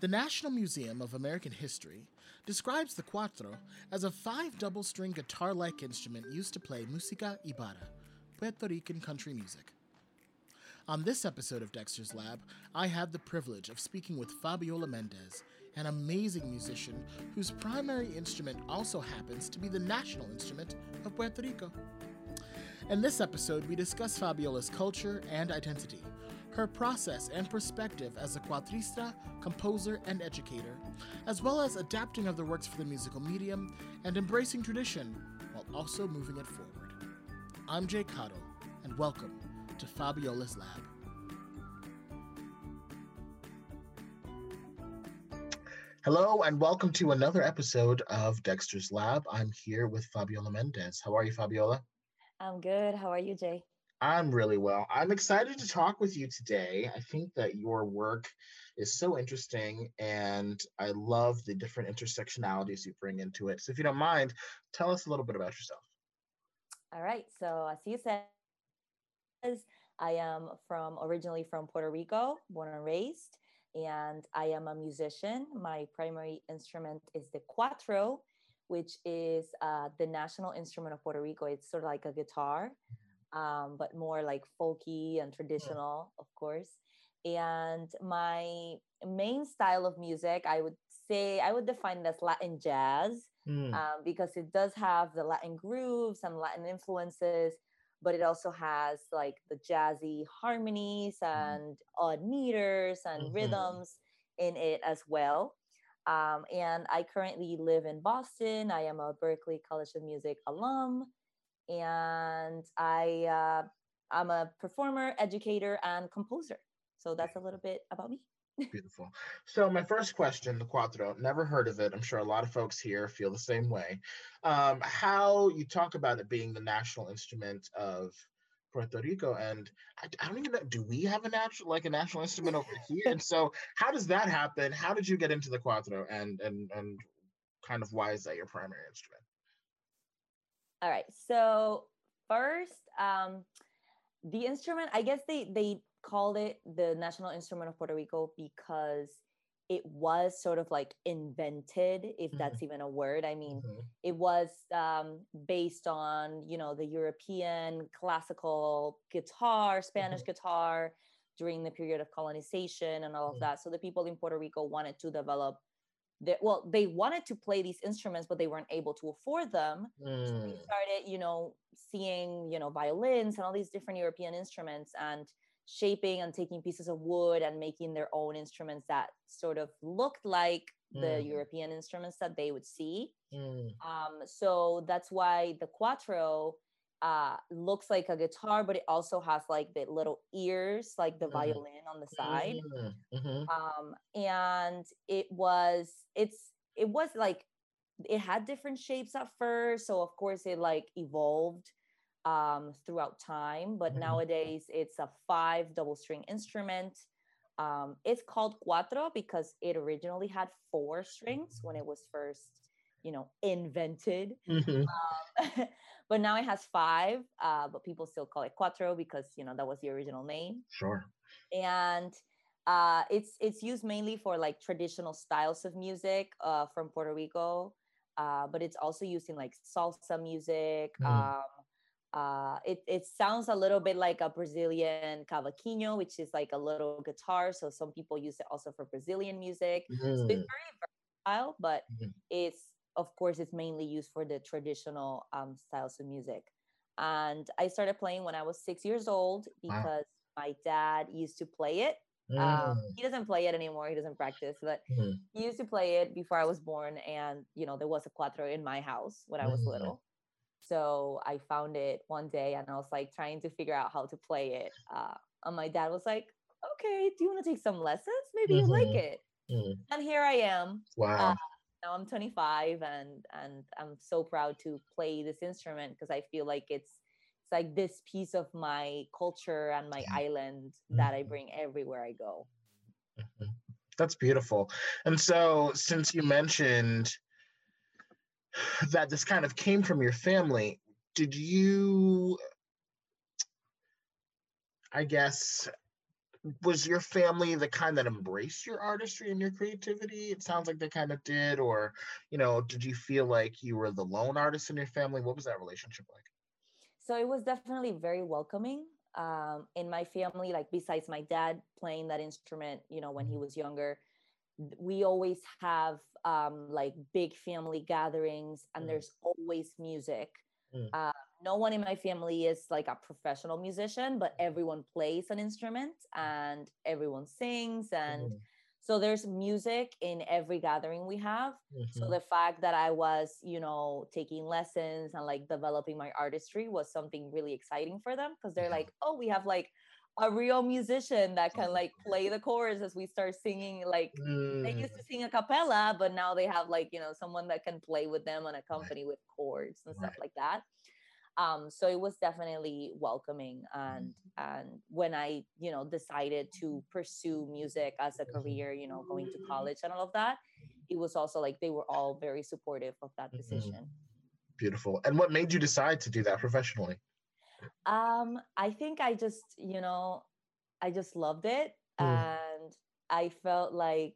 The National Museum of American History describes the cuatro as a five double string guitar like instrument used to play música jíbara, Puerto Rican country music. On this episode of Dexter's Lab, I had the privilege of speaking with Fabiola Méndez, an amazing musician whose primary instrument also happens to be the national instrument of Puerto Rico. In this episode, we discuss Fabiola's culture and identity, her process and perspective as a cuatrista, composer, and educator, as well as adapting of the works for the musical medium and embracing tradition while also moving it forward. I'm Jay Cottle, and welcome to Fabiola's Lab. Hello, and welcome to another episode of Dexter's Lab. I'm here with Fabiola Méndez. How are you, Fabiola? I'm good. How are you, Jay? I'm really well. I'm excited to talk with you today. I think that your work is so interesting and I love the different intersectionalities you bring into it. So, if you don't mind, tell us a little bit about yourself. All right. So, as you said, I am from originally from Puerto Rico, born and raised, and I am a musician. My primary instrument is the cuatro, which is uh, the national instrument of Puerto Rico. It's sort of like a guitar, um, but more like folky and traditional, of course. And my main style of music, I would say, I would define it as Latin jazz mm. um, because it does have the Latin grooves and Latin influences, but it also has like the jazzy harmonies mm. and odd meters and mm-hmm. rhythms in it as well. Um, and I currently live in Boston. I am a Berklee College of Music alum, and I uh, I'm a performer, educator, and composer. So that's a little bit about me. Beautiful. So my first question, the cuatro, never heard of it. I'm sure a lot of folks here feel the same way. Um, how you talk about it being the national instrument of Puerto Rico, and I, I, don't even know. Do we have a natural like a national instrument over here? and so, how does that happen? How did you get into the cuatro, and and and kind of why is that your primary instrument? All right. So first, um, the instrument. I guess they they called it the national instrument of Puerto Rico because it was sort of like invented if mm-hmm. that's even a word i mean mm-hmm. it was um, based on you know the european classical guitar spanish mm-hmm. guitar during the period of colonization and all of mm-hmm. that so the people in puerto rico wanted to develop well they wanted to play these instruments but they weren't able to afford them mm. so we mm. started you know seeing you know violins and all these different european instruments and shaping and taking pieces of wood and making their own instruments that sort of looked like mm. the European instruments that they would see. Mm. Um, so that's why the cuatro uh, looks like a guitar, but it also has like the little ears, like the mm. violin on the side. Mm-hmm. mm-hmm. Um, and it was, it's, it was like, it had different shapes at first. So of course it like evolved um, throughout time, but mm-hmm. nowadays it's a five double string instrument. Um, it's called cuatro because it originally had four strings when it was first, you know, invented. Mm-hmm. Um, but now it has five, uh, but people still call it cuatro because you know that was the original name. Sure. And uh, it's it's used mainly for like traditional styles of music uh, from Puerto Rico, uh, but it's also used in like salsa music. Mm. Um, uh, it, it sounds a little bit like a Brazilian cavaquinho, which is like a little guitar. So some people use it also for Brazilian music. Mm. So it's very versatile, but mm. it's of course it's mainly used for the traditional um, styles of music. And I started playing when I was six years old because wow. my dad used to play it. Um, mm. Um, he doesn't play it anymore. He doesn't practice, but mm. he used to play it before I was born. And you know, there was a cuatro in my house when I was mm. little. So I found it one day and I was like trying to figure out how to play it. Uh, and my dad was like, okay, do you want to take some lessons? Maybe mm-hmm. you like mm-hmm. it. Mm-hmm. And here I am. Wow. Uh, now I'm 25 and and I'm so proud to play this instrument because I feel like it's it's like this piece of my culture and my island mm-hmm. that I mm-hmm. bring everywhere I go. Mm-hmm. That's beautiful. And so since you mentioned that this kind of came from your family. Did you, I guess, was your family the kind that embraced your artistry and your creativity? It sounds like they kind of did, or you know, did you feel like you were the lone artist in your family? What was that relationship like? So it was definitely very welcoming. Um, in my family, like besides my dad playing that instrument, you know, when he mm-hmm. was younger, we always have um, like big family gatherings, and mm. there's always music. Mm. Uh, no one in my family is like a professional musician, but everyone plays an instrument and everyone sings. And mm. so there's music in every gathering we have. Mm-hmm. So the fact that I was, you know, taking lessons and like developing my artistry was something really exciting for them because they're like, oh, we have like a real musician that can like play the chorus as we start singing like mm. they used to mm. sing a cappella but now they have like you know someone that can play with them and accompany with chords and stuff like that um, so it was definitely welcoming and mm-hmm. and when i you know decided to pursue music as a career you know going to college and all of that it was also like they were all very supportive of that mm-hmm. decision mm-hmm. beautiful and what made you decide to do that professionally um i think i just you know i just loved it mm. and i felt like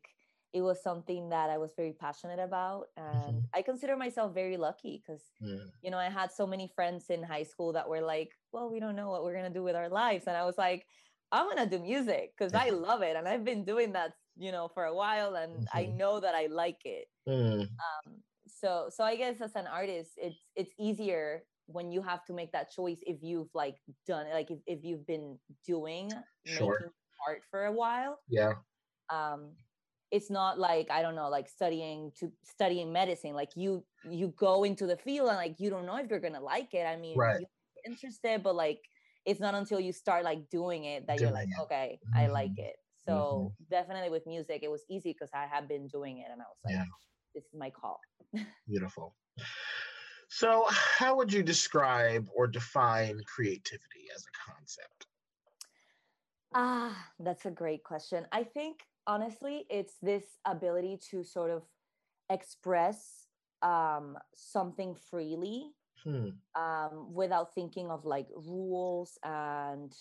it was something that I was very passionate about. And mm-hmm. I consider myself very lucky because, yeah. you know, I had so many friends in high school that were like, well, we don't know what we're going to do with our lives. And I was like, I'm going to do music because. I love it. And I've been doing that, you know, for a while and mm-hmm. I know that I like it. Mm. Um, so, so I guess as an artist, it's, it's easier when you have to make that choice if you've like done like if, if you've been doing sure. making art for a while yeah um it's not like i don't know like studying to studying medicine like you you go into the field and like you don't know if you're gonna like it i mean right. you're interested but like it's not until you start like doing it that doing you're like it. okay mm-hmm. i like mm-hmm. it so mm-hmm. definitely with music it was easy because i had been doing it and i was like yeah. this is my call beautiful so how would you describe or define creativity as a concept ah that's a great question i think honestly it's this ability to sort of express um, something freely hmm. um, without thinking of like rules and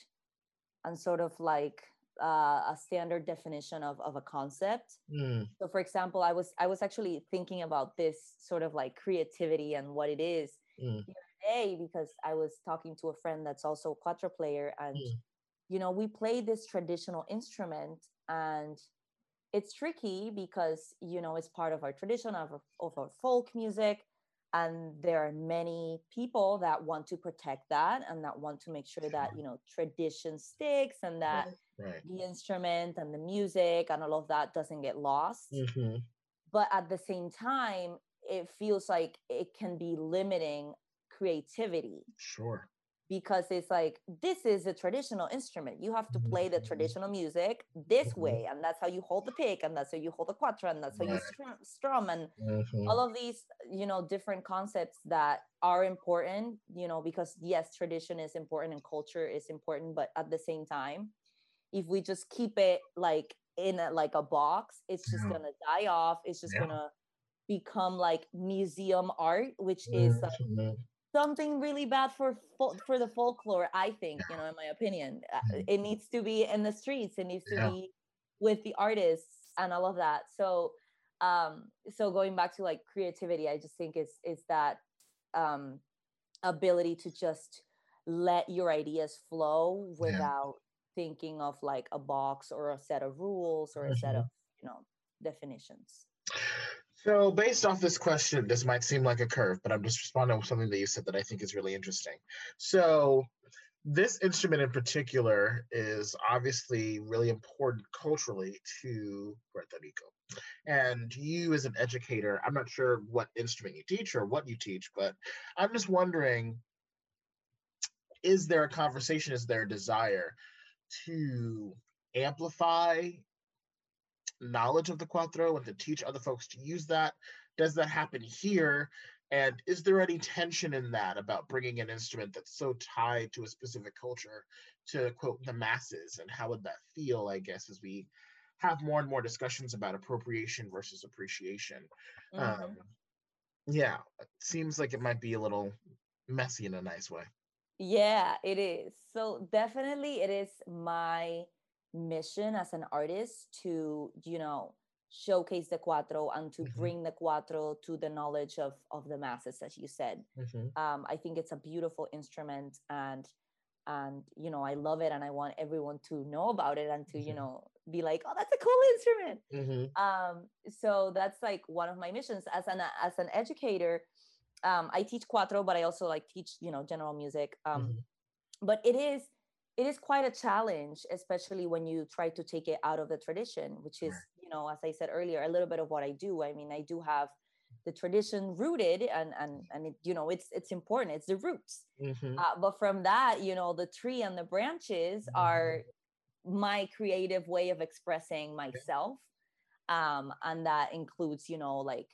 and sort of like uh, a standard definition of, of a concept hmm. so for example i was i was actually thinking about this sort of like creativity and what it is hmm. the other day because i was talking to a friend that's also a cuatro player and hmm. you know we play this traditional instrument and it's tricky because you know it's part of our tradition of, of our folk music. And there are many people that want to protect that and that want to make sure that you know tradition sticks and that right, the instrument and the music and all of that doesn't get lost. Mm-hmm. but at the same time it feels like it can be limiting creativity. Sure because it's like this is a traditional instrument you have to play the mm-hmm. traditional music this mm-hmm. way and that's how you hold the pick and that's how you hold the cuatro and that's how you strum, strum and mm-hmm. all of these you know different concepts that are important you know because yes tradition is important and culture is important but at the same time if we just keep it like in a, like a box it's just yeah. gonna die off it's just yeah. gonna become like museum art which is like, something really bad for for the folklore i think you know in my opinion uh, mm-hmm. it needs to be in the streets it needs to yeah. be with the artists and all of that so um so going back to like creativity i just think it's it's that um ability to just let your ideas flow without yeah. thinking of like a box or a set of rules or a mm-hmm. set of you know definitions so, based off this question, this might seem like a curve, but I'm just responding with something that you said that I think is really interesting. So, this instrument in particular is obviously really important culturally to Puerto Rico. And you, as an educator, I'm not sure what instrument you teach or what you teach, but I'm just wondering is there a conversation, is there a desire to amplify knowledge of the cuatro and to teach other folks to use that? Does that happen here? And is there any tension in that about bringing an instrument that's so tied to a specific culture to quote the masses? And how would that feel, I guess, as we have more and more discussions about appropriation versus appreciation? Mm-hmm. Um, yeah, it seems like it might be a little messy in a nice way. Yeah, it is. So definitely it is my mission as an artist to you know showcase the cuatro and to Mhm. bring the cuatro to the knowledge of of the masses as you said Mhm. um, I think it's a beautiful instrument and and you know I love it and I want everyone to know about it and to you Mhm. know be like oh that's a cool instrument Mhm. um, so that's like one of my missions as an as an educator um, I teach cuatro but I also like teach you know general music um, Mhm. but it is it is quite a challenge especially when you try to take it out of the tradition which is you know as I said earlier a little bit of what I do. I mean I do have the tradition rooted and and and it, you know it's it's important it's the roots. Mhm. uh, but from that you know the tree and the branches are my creative way of expressing myself um and that includes you know like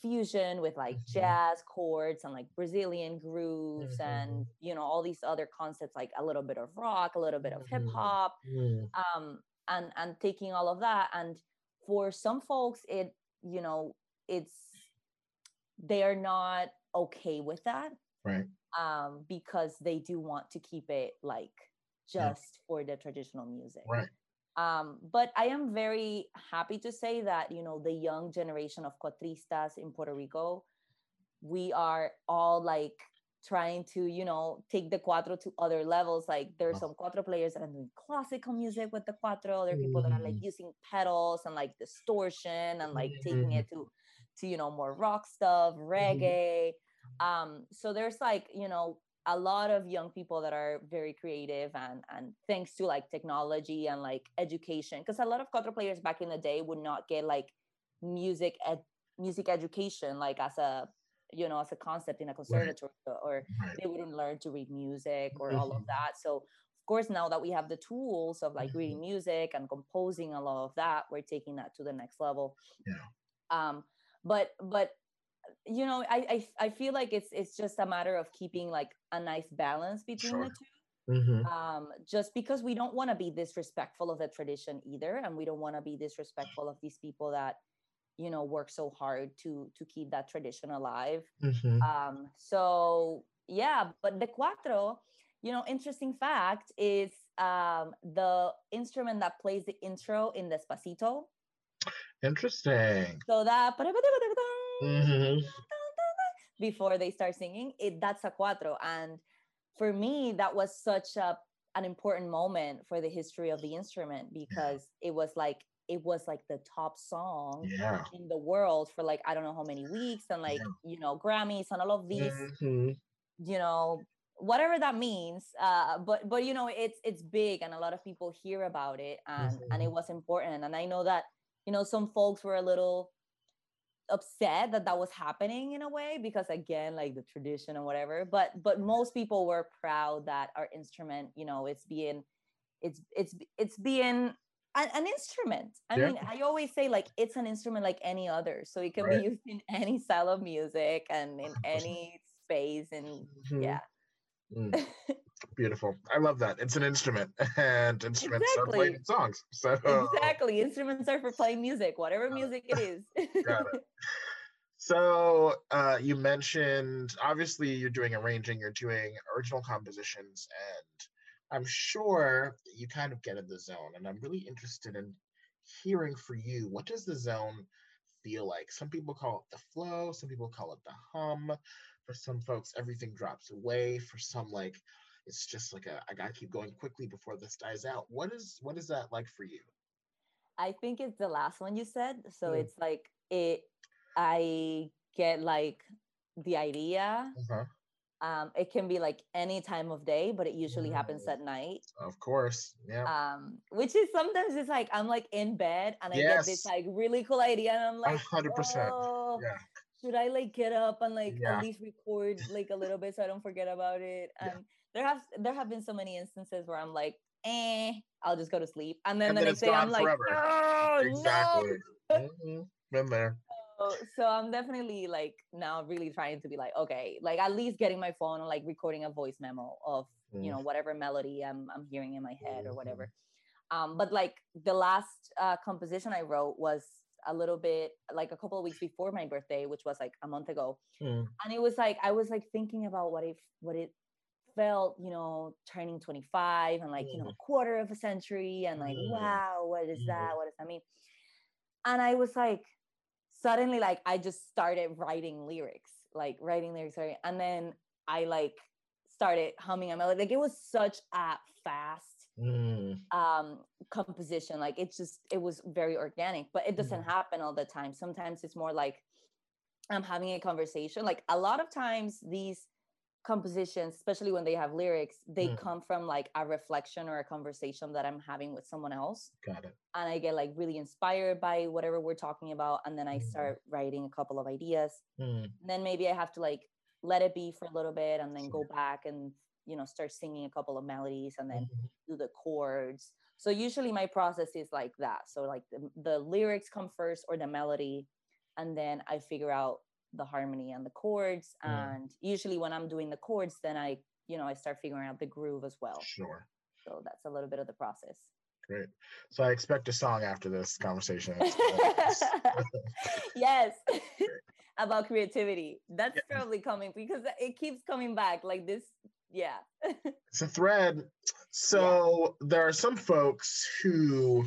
fusion with like Mhm. jazz chords and like brazilian grooves and you know all these other concepts like a little bit of rock a little bit of hip Mhm. hop Mm. um and and taking all of that and for some folks it you know it's they are not okay with that Right. um because they do want to keep it like Yeah. just for the traditional music Right. Um but i am very happy to say that you know the young generation of cuatristas in puerto rico we are all like trying to you know take the cuatro to other levels. Like there's some cuatro players that are doing classical music with the cuatro. There are people that are like Mm. using pedals and like distortion and like taking Mhm. it to to you know more rock stuff reggae. Um so there's like you know a lot of young people that are very creative and and thanks to like technology and like education because a lot of cuatro players back in the day would not get like music ed- music education like as a you know as a concept in a conservatory or they wouldn't learn to read music or all of Mhm. that so of course now that we have the tools of like reading Mm-hmm. music and composing a lot of that we're taking that to the next level Yeah. um but but you know I, I i feel like it's it's just a matter of keeping like a nice balance between the Sure. two Mhm. um just because we don't want to be disrespectful of the tradition either and we don't want to be disrespectful of these people that you know work so hard to to keep that tradition alive Mhm. um so yeah but the cuatro you know interesting fact is um the instrument that plays the intro in despacito Interesting. so that Mhm. before they start singing it that's a cuatro and for me that was such a an important moment for the history of the instrument because it was like it was like the top song Yeah. in the world for like i don't know how many weeks and like you know grammys and all of these Mhm. you know whatever that means uh but but you know it's it's big and a lot of people hear about it and and it was important and i know that you know some folks were a little upset that that was happening in a way because again like the tradition and whatever but but most people were proud that our instrument you know it's being it's it's it's being an, an instrument i Yeah. mean i always say like it's an instrument like any other so it can Right. be used in any style of music and in any space and Mhm. yeah Mm. Beautiful. I love that. It's an instrument, and instruments are playing Exactly. songs. So exactly instruments are for playing music whatever Got it. music it is Got it. So uh, you mentioned obviously you're doing arranging, you're doing original compositions, and I'm sure you kind of get in the zone. And I'm really interested in hearing for you what does the zone feel like? Some people call it the flow, some people call it the hum. For some folks, everything drops away. For some, like it's just like a I gotta keep going quickly before this dies out. What is what is that like for you? i think it's the last one you said so Mm. it's like it i get like the idea Uh-huh. um it can be like any time of day but it usually happens Mm. at night Of course, yeah. um which is sometimes it's like i'm like in bed and i get this like really cool idea and i'm like hundred percent. oh Yeah. Should i like get up and like Yeah. at least record like a little bit so i don't forget about it Yeah. and there have there have been so many instances where i'm like eh i'll just go to sleep and then And the then next day i'm gone like forever. oh exactly. no Mhm. Been there. so, so i'm definitely like now really trying to be like okay like at least getting my phone and like recording a voice memo of you Mm. know whatever melody i'm, I'm hearing in my head or Mhm. whatever um but like the last uh, composition i wrote was a little bit like a couple of weeks before my birthday which was like a month ago Mm. and it was like i was like thinking about what if what it felt, you know, turning 25 and like, you know, Mm. a quarter of a century and like, Mm. wow, what is Mm. that? What does that mean? And I was like, suddenly, like, I just started writing lyrics, like writing lyrics, sorry. And then I like started humming a melody. Like, it was such a fast Mm, um composition like it's just it was very organic but it doesn't Mhm. happen all the time sometimes it's more like i'm having a conversation like a lot of times these compositions especially when they have lyrics they Mm. come from like a reflection or a conversation that i'm having with someone else got it. and i get like really inspired by whatever we're talking about and then i Mhm. start writing a couple of ideas Mm, and then maybe i have to like let it be for a little bit and then go back and you know start singing a couple of melodies and then mhm. do the chords. So usually my process is like that. So like the, the lyrics come first or the melody, and then I figure out the harmony and the chords. Mm. And usually when I'm doing the chords, then I you know I start figuring out the groove as well. Sure. So that's a little bit of the process. Great. So I expect a song after this conversation. yes. About creativity. That's Yeah. probably coming because it keeps coming back like this. Yeah. it's a thread. So there are some folks who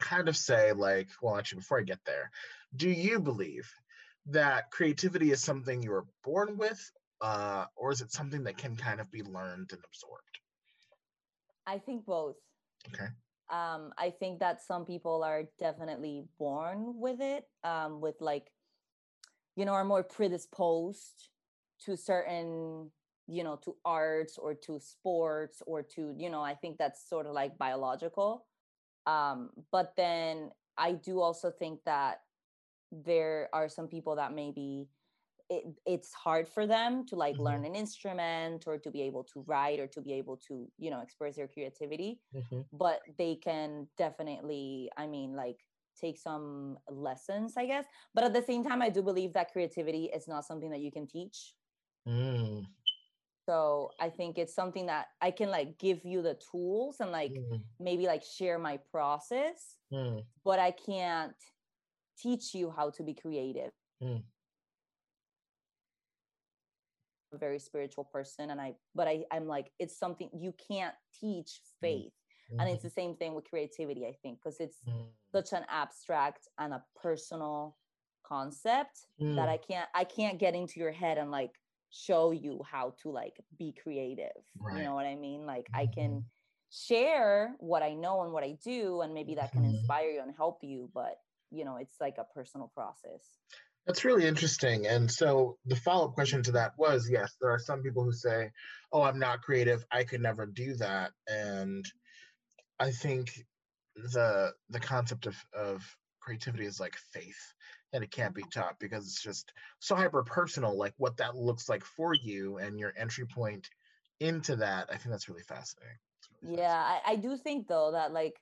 kind of say, like, well, actually, before I get there, do you believe that creativity is something you were born with, uh, or is it something that can kind of be learned and absorbed? I think both. Okay. um i think that some people are definitely born with it um with like you know are more predisposed to certain you know to arts or to sports or to you know i think that's sort of like biological um but then i do also think that there are some people that maybe it, it's hard for them to like Mhm. learn an instrument or to be able to write or to be able to you know express their creativity Mhm. but they can definitely i mean like take some lessons i guess but at the same time i do believe that creativity is not something that you can teach Mm, so i think it's something that i can like give you the tools and like mm, maybe like share my process mm, but i can't teach you how to be creative Mm. A very spiritual person and i but i i'm like it's something you can't teach faith and it's the same thing with creativity i think because it's mm, such an abstract and a personal concept that mm. I can't I can't get into your head and like show you how to like be creative. Right. You know what I mean? Like I Mhm. can share what I know and what I do and maybe that can Mhm. inspire you and help you, but you know, it's like a personal process. That's really interesting. And so the follow up question to that was yes, there are some people who say, oh, I'm not creative. I could never do that. And I think the the concept of, of creativity is like faith and it can't be taught because it's just so hyper personal, like what that looks like for you and your entry point into that. I think that's really fascinating. Really Yeah, I, I do think though that like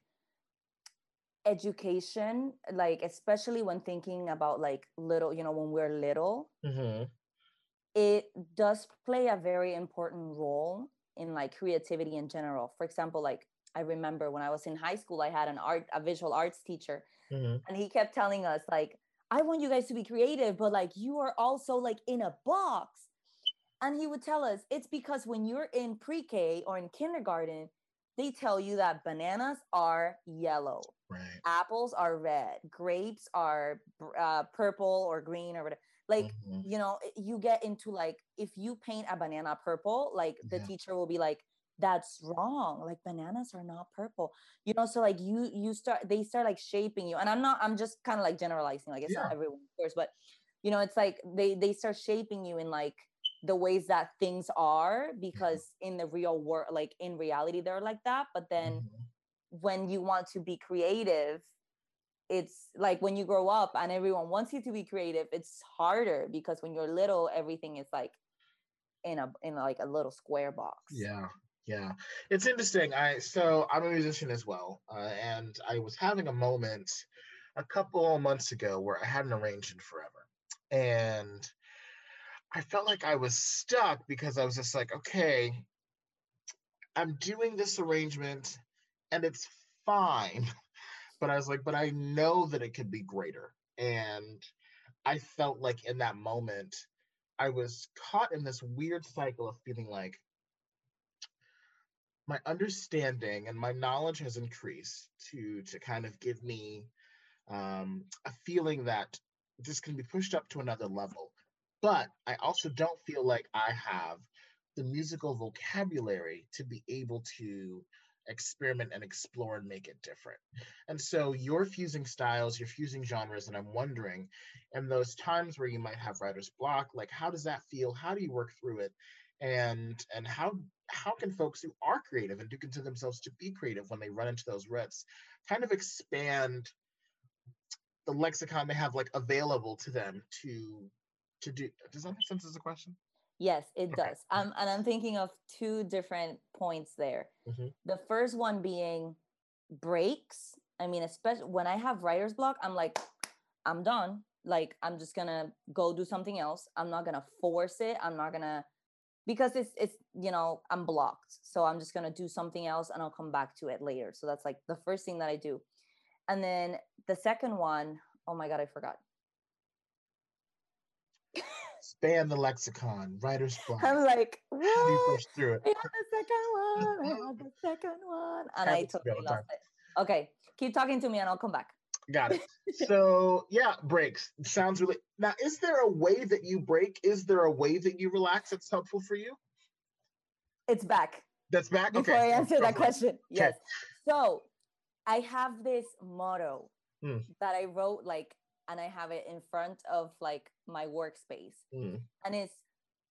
education, like especially when thinking about like little, you know, when we're little, fascinating. it does play a very important role in like creativity in general. For example, like I remember when I was in high school, I had an art, a visual arts teacher, Mhm, mhm, and he kept telling us like, I want you guys to be creative, but like you are also like in a box. And he would tell us it's because when you're in pre-K or in kindergarten, they tell you that bananas are yellow, Right. apples are red, grapes are uh, purple or green or whatever. Like Mhm, you know you get into like if you paint a banana purple like the Yeah. teacher will be like that's wrong like bananas are not purple you know so like you you start they start like shaping you and i'm not i'm just kind of like generalizing like it's Yeah. not everyone of course but you know it's like they they start shaping you in like the ways that things are because in the real world like in reality they're like that but then mhm, when you want to be creative it's like when you grow up and everyone wants you to be creative it's harder because when you're little everything is like in a in like a little square box Yeah, yeah. It's interesting. I so I'm a musician as well, uh, and I was having a moment a couple months ago where I hadn't arranged in forever, and I felt like I was stuck because I was just like, okay, I'm doing this arrangement, and it's fine, but I was like, but I know that it could be greater, and I felt like in that moment I was caught in this weird cycle of feeling like my understanding and my knowledge has increased to to kind of give me um, a feeling that this can be pushed up to another level. But I also don't feel like I have the musical vocabulary to be able to experiment and explore and make it different. And so you're fusing styles, you're fusing genres, and I'm wondering, in those times where you might have writer's block, like how does that feel? How do you work through it? And and how how can folks who are creative and do consider themselves to be creative when they run into those ruts kind of expand the lexicon they have like available to them to to do does that make sense as a question Yes, it Okay. does. Um, and I'm thinking of two different points there. Mhm. The first one being breaks. I mean, especially when I have writer's block, I'm like, I'm done. Like, I'm just gonna go do something else. I'm not gonna force it. I'm not gonna because it's it's you know I'm blocked. So I'm just gonna do something else and I'll come back to it later. So that's like the first thing that I do. And then the second one, oh my god, I forgot. Span the lexicon writer's block I'm like, how do you push through it I the second one. I the second one. And I Happens to me all totally the time. it. Okay. Keep talking to me and I'll come back. got it so yeah breaks sounds really now is there a way that you break is there a way that you relax that's helpful for you It's back. that's back Before okay I answer that question. Yes. So I have this motto Hmm. that I wrote like and I have it in front of like my workspace. Mm, And it's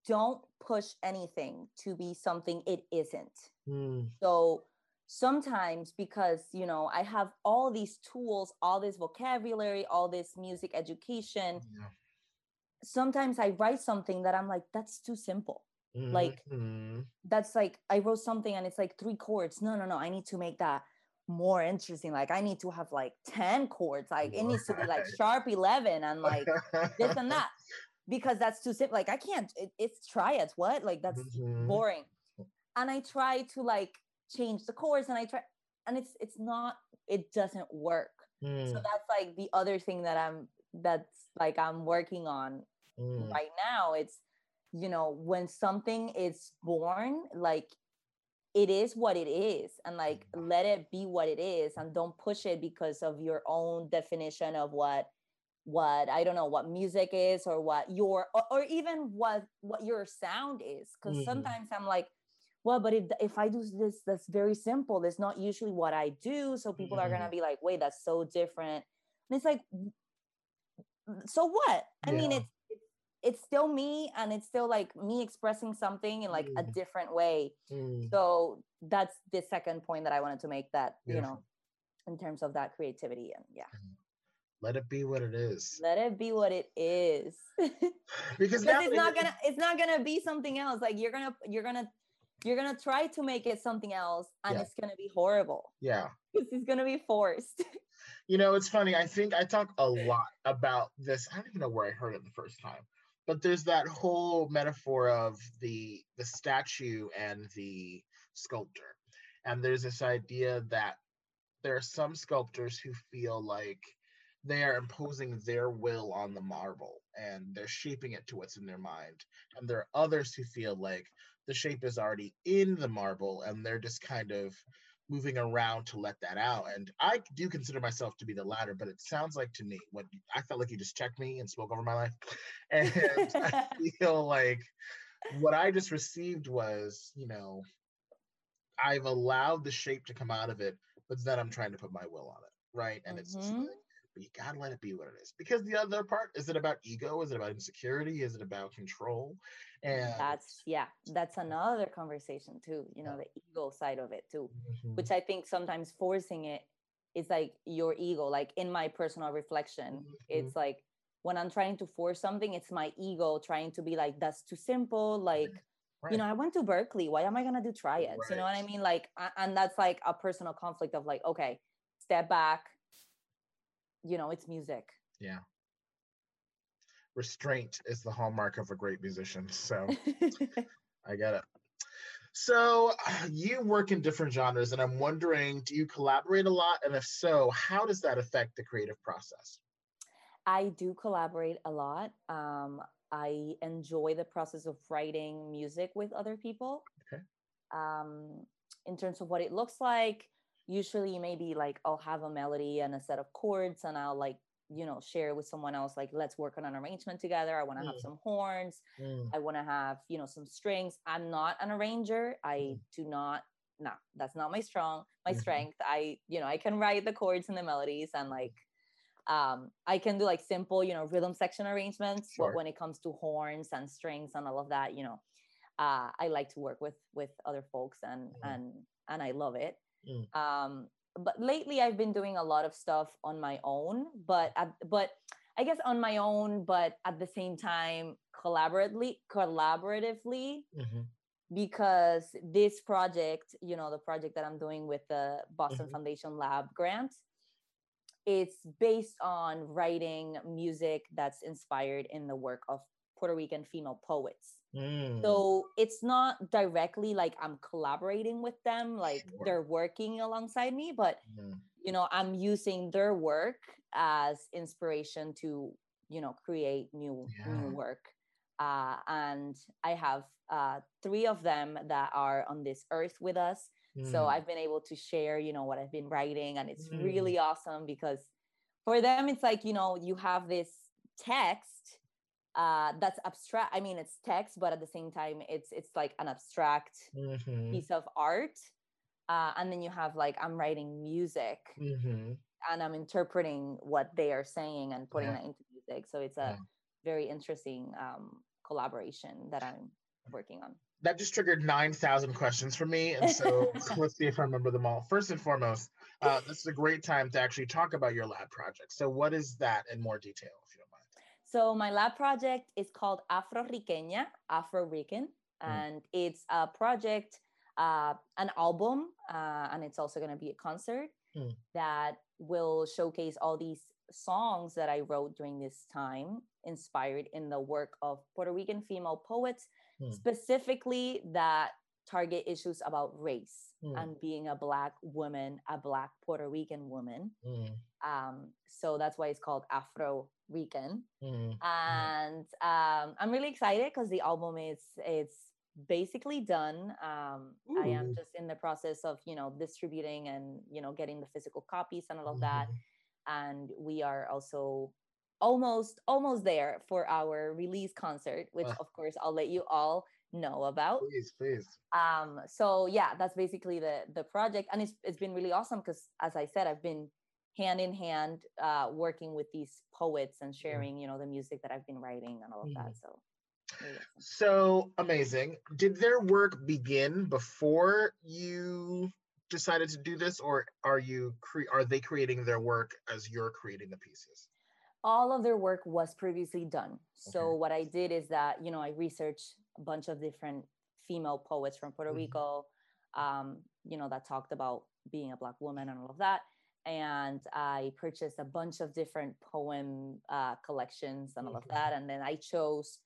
don't push anything to be something it isn't. mm, So sometimes because you know I have all these tools, all this vocabulary, all this music education, yeah. sometimes I write something that I'm like, that's too simple. Like, Mhm. That's like I wrote something and it's like three chords. No, no, no. I need to make that more interesting. Like I need to have like 10 chords. Like it needs to be like sharp 11 and like this and that. Because that's too simple. Like I can't, it, it's triads. What? Like that's Mhm. boring. And I try to like change the chords and I try and it's it's not, it doesn't work. So Mm, that's like the other thing that I'm that's like I'm working on mm, right now it's you know when something is born like it is what it is and like let it be what it is and don't push it because of your own definition of what what i don't know what music is or what your or, or even what what your sound is because Mhm. sometimes i'm like well but if if i do this that's very simple that's not usually what i do so people are gonna be like wait that's so different and it's like so what i mean Yeah. it's it's- it's still me and it's still like me expressing something in like a Mm. different way mm. so that's the second point that i wanted to make that you know in terms of that creativity and yeah let it be what it is let it be what it is because now it's not gonna it's not gonna be something else like you're gonna you're gonna you're gonna try to make it something else and Yeah. it's gonna be horrible yeah because it's gonna be forced You know, it's funny. I think I talk a lot about this. I don't even know where I heard it the first time, but there's that whole metaphor of the the statue and the sculptor, and there's this idea that there are some sculptors who feel like they are imposing their will on the marble and they're shaping it to what's in their mind, and there are others who feel like the shape is already in the marble and they're just kind of moving around to let that out. And I do consider myself to be the latter, but it sounds like to me what I felt like you just checked me and spoke over my life. And I feel like what I just received was, you know, I've allowed the shape to come out of it, but then I'm trying to put my will on it. Right. And it's just Mhm. like, but you gotta let it be what it is. Because the other part, is it about ego? Is it about insecurity? Is it about control? And that's yeah that's another conversation too you know Yeah. the ego side of it too Mhm. which i think sometimes forcing it is like your ego like in my personal reflection Mhm. it's like when i'm trying to force something it's my ego trying to be like that's too simple like Right. you know i went to berklee why am i to do triads you know what i mean like and that's like a personal conflict of like okay step back you know it's music Yeah. Restraint is the hallmark of a great musician. So I get it. So you work in different genres, and I'm wondering, do you collaborate a lot? And if so, how does that affect the creative process? I do collaborate a lot. Um, I enjoy the process of writing music with other people. Okay. Um, in terms of what it looks like, usually maybe like I'll have a melody and a set of chords, and I'll like you know share with someone else like let's work on an arrangement together i want to have Mm. some horns Mm, i want to have you know some strings i'm not an arranger i Mm. do not no that's not my strong my Mhm. strength i you know i can write the chords and the melodies and like um i can do like simple you know rhythm section arrangements Sure. but when it comes to horns and strings and all of that you know uh i like to work with with other folks and Mhm. and and i love it Mm. um but lately i've been doing a lot of stuff on my own but at, but i guess on my own but at the same time collaboratively collaboratively mhm, because this project you know the project that i'm doing with the boston Mhm. foundation lab grant it's based on writing music that's inspired in the work of puerto rican female poets mm, so it's not directly like i'm collaborating with them like Sure. they're working alongside me but mm, you know i'm using their work as inspiration to you know create new new work. Uh, and i have uh, three of them that are on this earth with us. So mm, i've been able to share you know what i've been writing and it's Mm. really awesome because for them it's like you know you have this text uh, that's abstract i mean it's text but at the same time it's it's like an abstract mhm, piece of art uh, and then you have like i'm writing music mhm. and i'm interpreting what they are saying and putting Yeah. that into music so it's a Yeah. very interesting um, collaboration that i'm working on That just triggered 9,000 questions for me. And so let's see if I remember them all. First and foremost, uh, this is a great time to actually talk about your lab project. So, what is that in more detail, if you? So my lab project is called Afro Riqueña, Afro Rican, Mm. and it's a project, uh, an album, uh, and it's also going to be a concert Mm. that will showcase all these songs that I wrote during this time, inspired in the work of Puerto Rican female poets, Mm. specifically that target issues about race Mm. and being a black woman, a black Puerto Rican woman. Mm, Um, so that's why it's called Afro Rican mm, and um, I'm really excited because the album is it's basically done. Um, I am just in the process of you know distributing and you know getting the physical copies and all of that, mhm. and we are also almost almost there for our release concert, which of course I'll let you all know about. Please, please. Um, so yeah, that's basically the the project, and it's it's been really awesome because as I said, I've been hand in hand uh, working with these poets and sharing you know the music that I've been writing and all of that. So. So amazing. Did their work begin before you decided to do this, or are you cre- are they creating their work as you're creating the pieces? all of their work was previously done. So Okay. what I did is that you know I researched a bunch of different female poets from Puerto Mhm. Rico, um, you know that talked about being a black woman and all of that. And I purchased a bunch of different poem uh, collections and all of that. And then I chose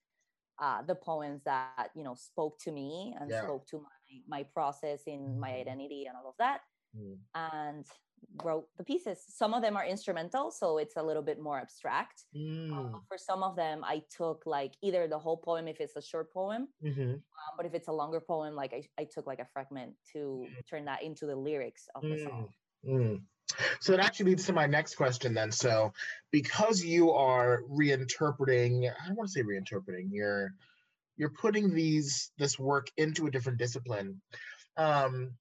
uh, the poems that you know spoke to me and Yeah. spoke to my my process in my Mhm. identity and all of that Mm, and wrote the pieces. Some of them are instrumental, so it's a little bit more abstract. Uh, mm, for some of them, I took like either the whole poem if it's a short poem, mhm, um, but if it's a longer poem, like I, I took like a fragment to turn that into the lyrics of the song. So it actually leads to my next question then. So because you are reinterpreting, I don't want to say reinterpreting, you're you're putting these this work into a different discipline. Um,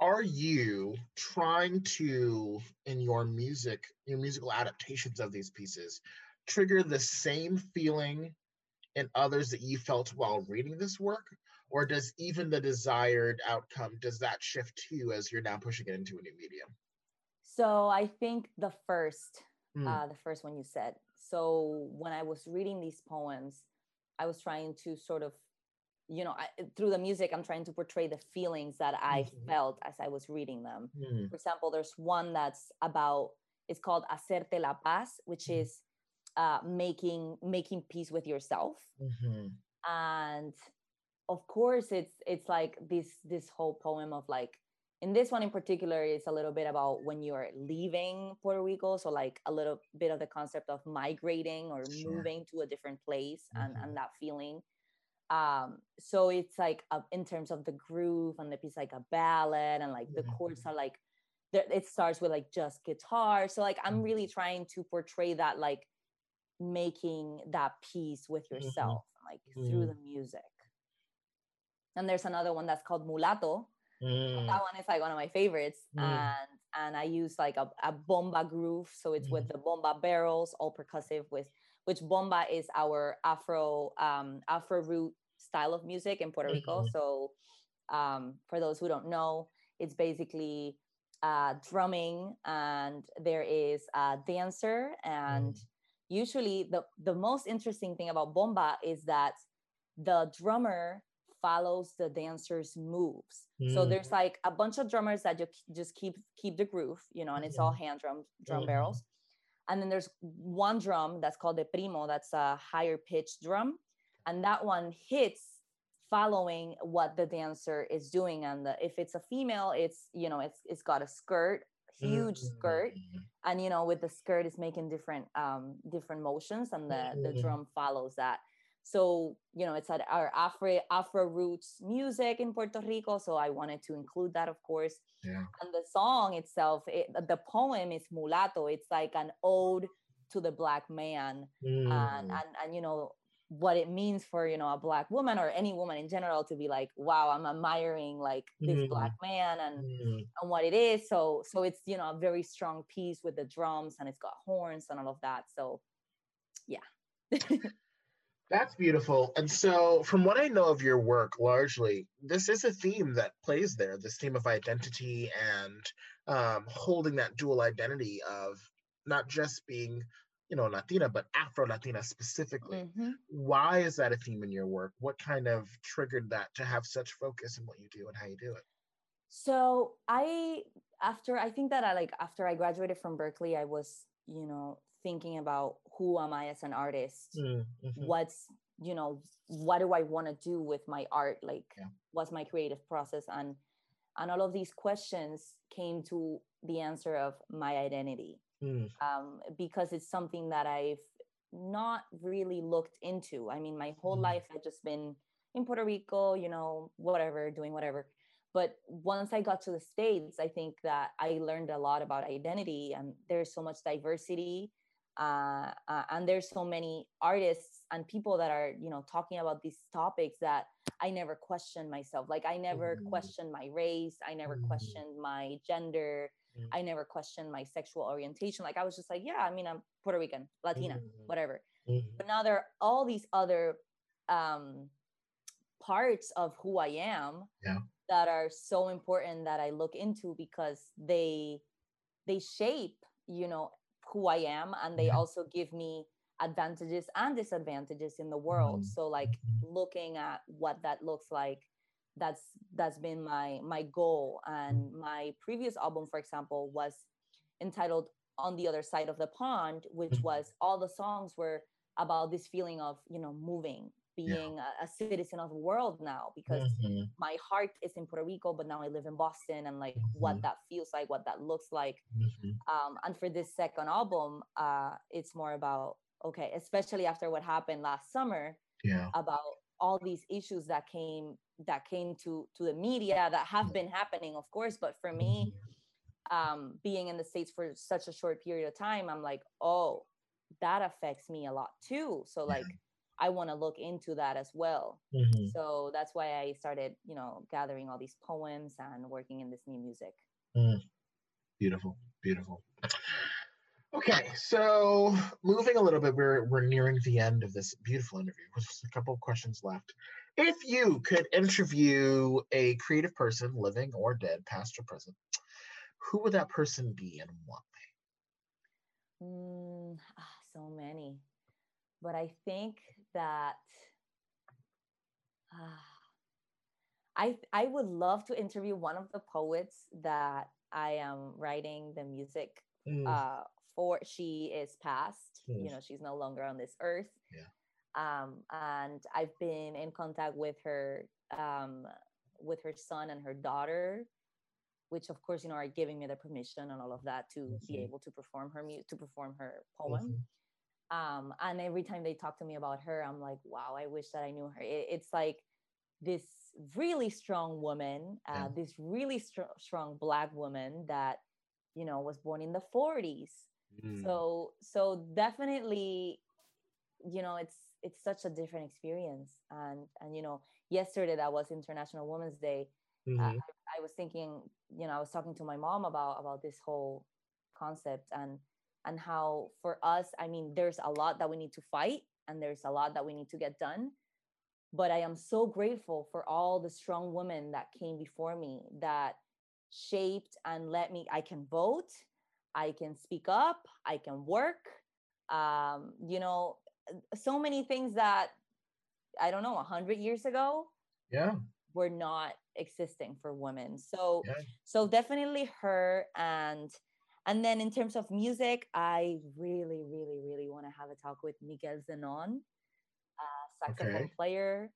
are you trying to in your music your musical adaptations of these pieces trigger the same feeling in others that you felt while reading this work or does even the desired outcome does that shift too as you're now pushing it into a new medium So I think the first, Mm, uh, the first one you said. So when I was reading these poems, I was trying to sort of, you know, I, through the music, I'm trying to portray the feelings that I Mhm. felt as I was reading them. mm, For example, there's one that's about. It's called "Hacerte la paz," which Mhm. is uh, making making peace with yourself. mhm, And of course, it's it's like this this whole poem of like in this one in particular, it's a little bit about when you're leaving Puerto Rico. So like a little bit of the concept of migrating or Sure. moving to a different place and, Mhm. and that feeling. Um, so it's like a, in terms of the groove and the piece like a ballad and like the chords Mhm. are like there- it starts with like just guitar. So like I'm really trying to portray that like making that piece with Mhm. yourself like through the music. And there's another one that's called Mulato. Mm, That one is like one of my favorites. Mm. And and I use like a, a bomba groove. So it's with the bomba barrels, all percussive with which bomba is our Afro um Afro root style of music in Puerto Rico. Mhm. So um for those who don't know, it's basically uh drumming and there is a dancer and usually the the most interesting thing about bomba is that the drummer follows the dancer's moves so Mm. there's like a bunch of drummers that ju- just keep keep the groove you know and it's all hand drum drum Mhm. barrels and then there's one drum that's called the primo that's a higher pitched drum and that one hits following what the dancer is doing and the, if it's a female it's you know it's it's got a skirt huge skirt Mm. and you know with the skirt is making different um different motions and the the Mhm. drum follows that so you know it's at our afro afro roots music in puerto rico so i wanted to include that of course Yeah. and the song itself it, the poem is mulatto. it's like an ode to the black man and, Mm. and and you know what it means for you know a black woman or any woman in general to be like wow i'm admiring like this Mhm. black man and Mm. and what it is. So so it's you know a very strong piece with the drums and it's got horns and all of that. So yeah. That's beautiful. And so, from what I know of your work, largely, this is a theme that plays there this theme of identity and um, holding that dual identity of not just being, you know, Latina, but Afro Latina specifically. Mhm. Why is that a theme in your work? What kind of triggered that to have such focus in what you do and how you do it? So I after I think that I like after I graduated from Berklee, I was you know thinking about who am I as an artist. Mm, mhm, What's you know what do I want to do with my art? Like Yeah. what's my creative process and and all of these questions came to the answer of my identity. mm, um, because it's something that I've not really looked into. I mean, my whole Mhm. life I've just been in Puerto Rico, you know, whatever, doing whatever. But once I got to the States, I think that I learned a lot about identity, and there's so much diversity. Uh, uh, and there's so many artists and people that are, you know, talking about these topics that I never questioned myself. Like I never Mhm. questioned my race. I never Mhm. questioned my gender. Mm. I never questioned my sexual orientation. Like I was just like, yeah, I mean, I'm Puerto Rican, Latina, Mhm. whatever. mhm, But now there are all these other um, parts of who I am Yeah. that are so important that I look into because they they shape, you know, who I am, and they Yeah. also give me advantages and disadvantages in the world. Mhm. So like looking at what that looks like that's that's been my my goal and my previous album for example was entitled on the other side of the pond which Mhm. was all the songs were about this feeling of you know moving being a, a citizen of the world now because Mhm, my heart is in puerto rico but now i live in boston and like Mhm. what that feels like what that looks like. Mhm, um, and for this second album uh, it's more about okay especially after what happened last summer Yeah. about all these issues that came that came to to the media that have been happening of course but for me mhm, um being in the states for such a short period of time i'm like oh that affects me a lot too. So like i want to look into that as well mhm. so that's why i started you know gathering all these poems and working in this new music Beautiful, beautiful. Okay, so moving a little bit, we're we're nearing the end of this beautiful interview. With just a couple of questions left. If you could interview a creative person, living or dead, past or present, who would that person be and why? Mm, ah, so many. But I think that ah, I I would love to interview one of the poets that I am writing the music Mm, uh for. She is passed. Mm. You know, she's no longer on this earth. Yeah. Um, and I've been in contact with her um with her son and her daughter which of course you know are giving me the permission and all of that to be Mhm. able to perform her mu- to perform her poem Mhm. Um and every time they talk to me about her i'm like wow i wish that i knew her it, it's like this really strong woman uh, Yeah. this really str- strong black woman that you know was born in the 40s Mm. so so definitely you know it's it's such a different experience and and you know yesterday that was international women's day uh, Mhm. I was thinking, you know, I was talking to my mom about about this whole concept and and how for us, I mean, there's a lot that we need to fight and there's a lot that we need to get done. But I am so grateful for all the strong women that came before me that shaped and let me I can vote, I can speak up, I can work. Um, you know, so many things that I don't know, a hundred years ago yeah. were not existing for women so Yeah. so definitely her and and then in terms of music i really really really want to have a talk with miguel zenón a saxophone Okay. player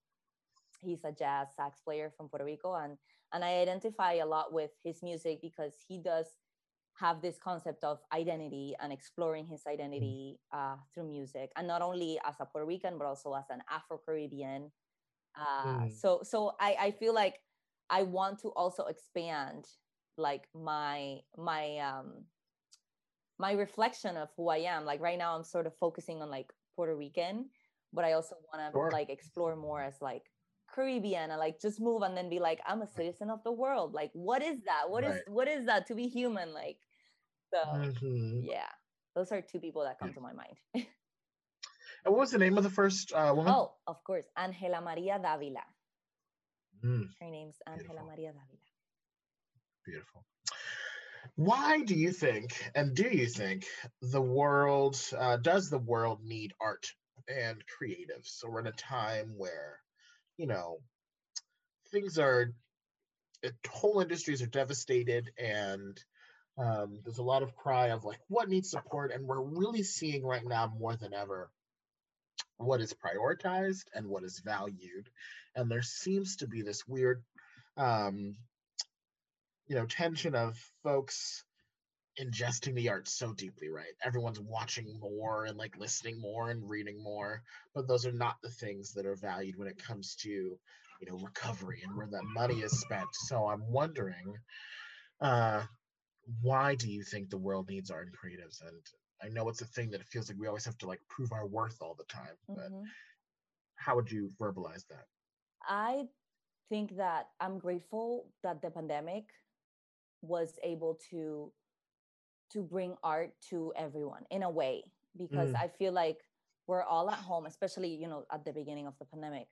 he's a jazz sax player from puerto rico and and i identify a lot with his music because he does have this concept of identity and exploring his identity uh, through music and not only as a puerto rican but also as an afro-caribbean uh, Mm. so so I, I feel like i want to also expand like my my um my reflection of who i am like right now i'm sort of focusing on like puerto rican but i also want to Sure. like explore more as like caribbean and like just move and then be like i'm a citizen of the world like what is that What is Right. what is that to be human like so Mhm. yeah those are two people that come to my mind And what was the name of the first uh, woman? oh of course angela maría dávila Mm, her name's angela Beautiful. maria davila beautiful. Why do you think, and do you think, the world uh, does the world need art and creatives? So we're in a time where, you know, things are, uh, whole industries are devastated, and um, there's a lot of cry of like, what needs support? And we're really seeing right now more than ever what is prioritized and what is valued. And there seems to be this weird, um, you know, tension of folks ingesting the art so deeply, right? Everyone's watching more and like listening more and reading more, but those are not the things that are valued when it comes to, you know, recovery and where that money is spent. So I'm wondering, uh, why do you think the world needs art and creatives? And I know it's a thing that it feels like we always have to like prove our worth all the time, but Mhm. how would you verbalize that? I think that I'm grateful that the pandemic was able to to bring art to everyone in a way because Mm. I feel like we're all at home, especially you know at the beginning of the pandemic.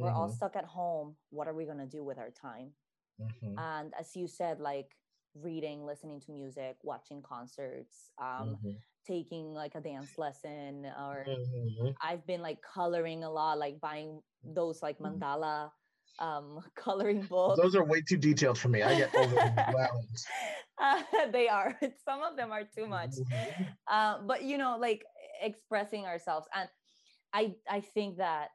We're all Mhm, stuck at home. What are we gonna do with our time? mhm, And as you said, like reading, listening to music, watching concerts, um, mhm, taking like a dance lesson, or mhm. I've been like coloring a lot, like buying those like Mhm. mandala um coloring books. Those are way too detailed for me. I get overwhelmed. Uh, they are. Some of them are too much. Mhm, Uh, but you know, like expressing ourselves, and I I think that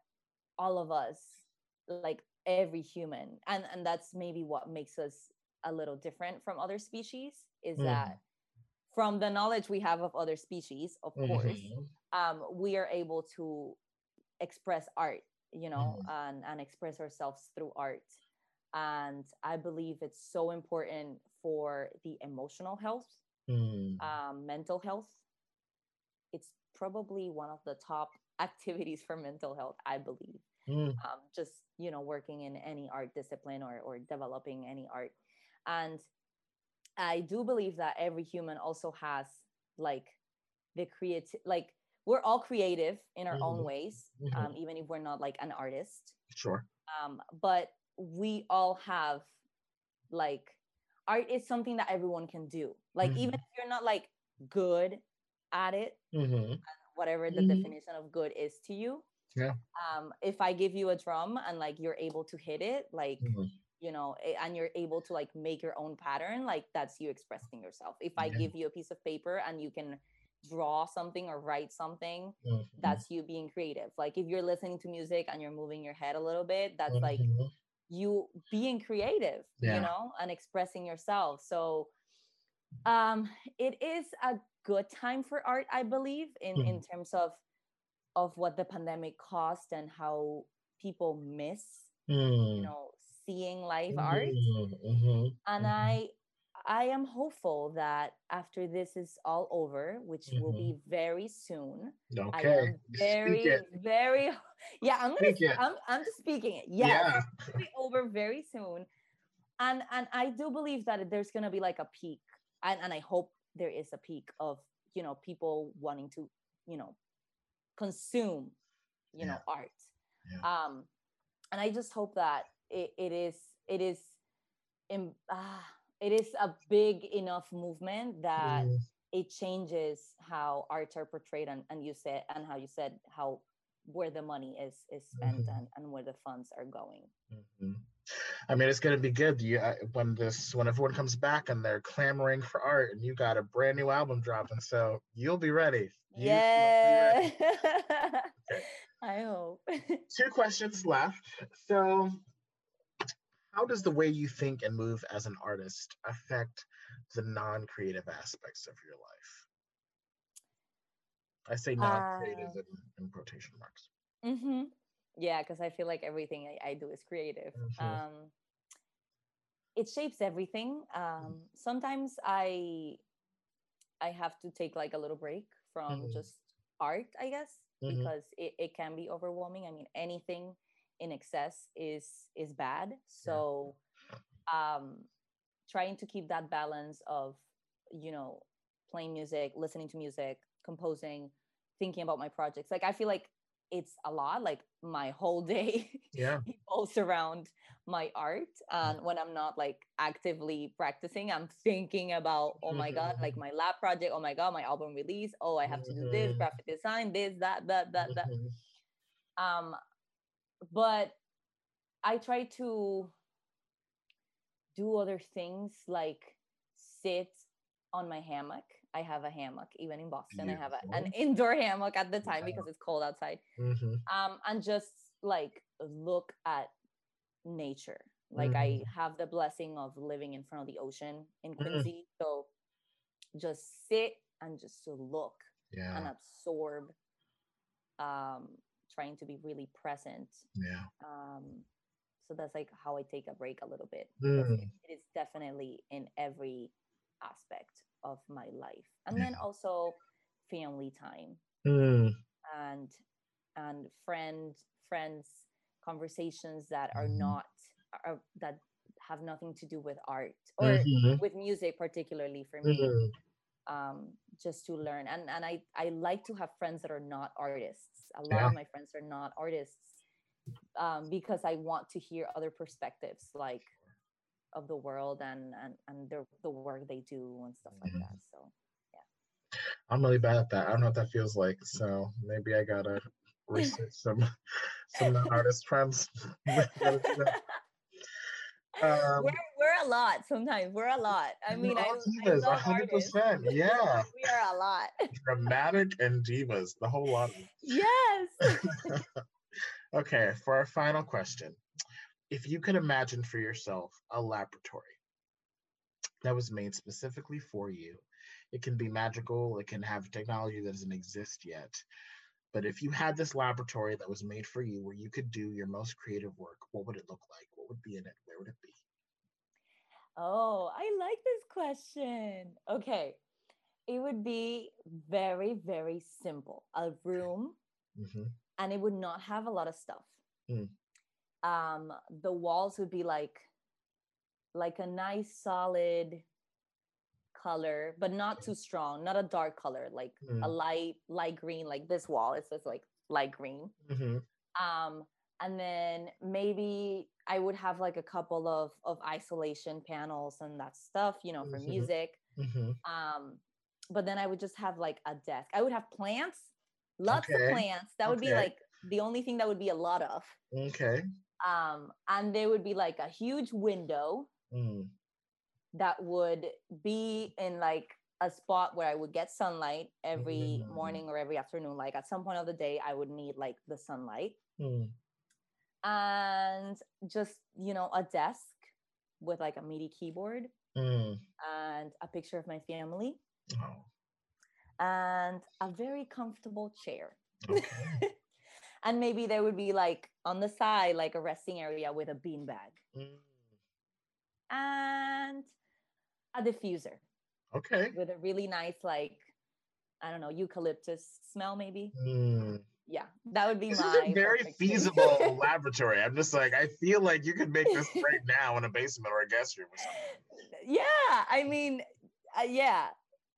all of us, like every human, and and that's maybe what makes us a little different from other species is Mm. that from the knowledge we have of other species, of course, mhm, um, we are able to express art you know Mhm. and, and express ourselves through art. And i believe it's so important for the emotional health mm, um, mental health. It's probably one of the top activities for mental health i believe. Mm, um, just you know working in any art discipline or, or developing any art. And i do believe that every human also has like the creative like we're all creative in our own Mhm. ways mhm. um, even if we're not like an artist Sure. um, but we all have like art is something that everyone can do like even Mhm. if you're not like good at it hmm whatever the Mhm. definition of good is to you Yeah. um if i give you a drum and like you're able to hit it like Mhm. you know and you're able to like make your own pattern like that's you expressing yourself if i Yeah. give you a piece of paper and you can draw something or write something Mhm. that's you being creative like if you're listening to music and you're moving your head a little bit that's like Mhm. you being creative Yeah. you know and expressing yourself so um it is a good time for art i believe in Mhm. in terms of of what the pandemic caused and how people miss you know seeing live art Mhm. and Mhm. i i am hopeful that after this is all over which will be very soon i Okay. am very very yeah i'm gonna Speak. I'm, I'm just speaking it Yeah. it'll be over very soon and and i do believe that there's gonna be like a peak and, and i hope there is a peak of you know people wanting to you know consume you know art Yeah. um and i just hope that it, it is it is in, ah, it is a big enough movement that Mm, it changes how arts are portrayed and, and you said and how you said how where the money is is spent Mhm. and, and where the funds are going mhm. I mean, it's gonna be good. You uh, when this when everyone comes back and they're clamoring for art, and you got a brand new album dropping, so you'll be ready. You will be ready. yeah i hope Two questions left. So, how does the way you think and move as an artist affect the non-creative aspects of your life? I say non-creative Uh, in, in quotation marks. hmm Yeah, because I feel like everything I, I do is creative. Mhm. Um, it shapes everything. Um, sometimes I I have to take like a little break from Mhm. just art, I guess, Mhm. because it, it can be overwhelming. I mean, anything in excess is is bad. So um trying to keep that balance of, you know, playing music, listening to music, composing, thinking about my projects. Like I feel like it's a lot. Like my whole day Yeah. revolves around my art. And when I'm not like actively practicing, I'm thinking about, oh my God, like my lab project, oh my God, my album release. Oh, I have to do this, Mhm. graphic design, this, that, that, that, that. Mhm. Um, but I try to do other things like sit on my hammock. I have a hammock even in Boston. I have a, an indoor hammock at the time Wow. because it's cold outside. Mhm. Um, and just like look at nature. Like Mm-hmm. I have the blessing of living in front of the ocean in Mm. Quincy. So just sit and just to look Yeah. and absorb um trying to be really present Yeah. um so that's like how i take a break a little bit Mm. it, it is definitely in every aspect of my life and Yeah. then also family time Mm. and and friend friends conversations that are Mhm. not are, that have nothing to do with art or Mhm. with music particularly for me Mhm. Um, just to learn. And and I I like to have friends that are not artists. A lot Yeah. of my friends are not artists um, because I want to hear other perspectives, like of the world and and and their the work they do and stuff like Mhm. that. So yeah, I'm really bad at that. I don't know what that feels like. So maybe I gotta research some some non-artist friends. Gotta do that. Um, we're we're a lot sometimes. We're a lot. I mean, I, all I divas, love artists. 100%. Yeah. we are a lot. dramatic and divas, the whole lot yes. Okay, for our final question. If you could imagine for yourself a laboratory that was made specifically for you, it can be magical, it can have technology that doesn't exist yet. But if you had this laboratory that was made for you where you could do your most creative work, what would it look like? What would be in it? Where would it be? Oh, I like this question. Okay. It would be very, very simple. A room, hmm and it would not have a lot of stuff. Mm. Um, the walls would be like like a nice solid color, but not too strong, not a dark color, like a Mm. light, light green, like this wall. It's just like light green. hmm um and then maybe i would have like a couple of of isolation panels and that stuff you know for Mhm. music hmm um but then i would just have like a desk i would have plants lots Okay, of plants that would be like the only thing that would be a lot of Okay. um and there would be like a huge window Mm. that would be in like a spot where I would get sunlight every Mm. morning or every afternoon. Like at some point of the day, I would need like the sunlight. Mm. And just you know a desk with like a MIDI keyboard Mm. and a picture of my family Oh, and a very comfortable chair. okay. and maybe there would be like on the side like a resting area with a beanbag Mm. and a diffuser okay. with a really nice like I don't know eucalyptus smell maybe. Mm. Yeah, that would be This my very feasible laboratory. I'm just like, I feel like you could make this right now in a basement or a guest room or something. yeah, I mean, uh, yeah,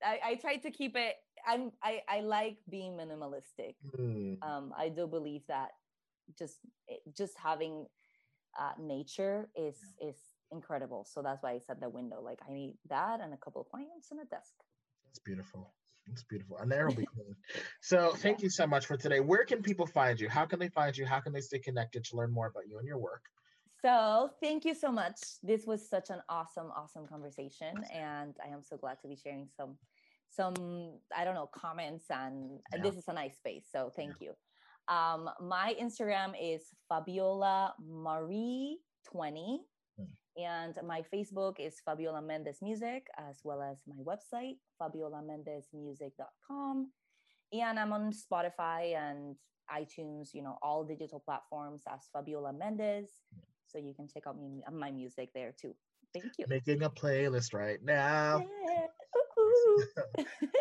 I, I try to keep it. I'm I I like being minimalistic. Mm. Um, I do believe that just just having uh, nature is is incredible. So that's why I said the window. Like I need that and a couple of plants and a desk. It's beautiful. It's beautiful. And there will be clean. So thank you so much for today. Where can people find you? How can they find you? How can they stay connected to learn more about you and your work? So thank you so much. This was such an awesome, awesome conversation, and I am so glad to be sharing some, some I don't know comments, and Yeah. this is a nice space. So thank you. Um, my Instagram is Fabiola Mari twenty, Hmm. And my Facebook is Fabiola Mendez Music, as well as my website fabiolamendezmusic.com, and I'm on Spotify and iTunes, you know, all digital platforms as Fabiola Mendez so you can check out me, my music there too. Thank you. Making a playlist right now. Yeah.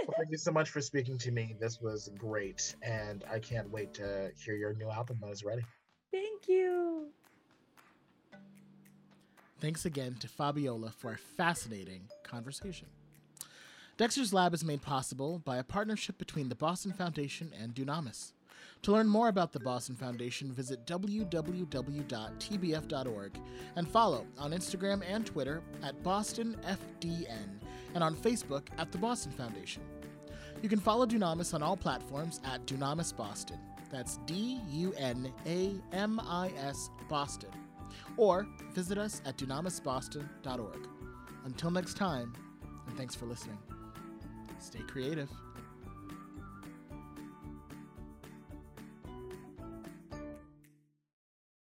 Well, thank you so much for speaking to me. This was great. And I can't wait to hear your new album when it's ready. Thank you. Thanks again to Fabiola for a fascinating conversation. Dexter's Lab is made possible by a partnership between the Boston Foundation and Dunamis. To learn more about the Boston Foundation, visit www.tbf.org and follow on Instagram and Twitter at BostonFDN and on Facebook at the Boston Foundation. You can follow Dunamis on all platforms at Dunamis Boston. That's D U N A M I S Boston. Or visit us at dunamisboston.org. Until next time, and thanks for listening. Stay creative.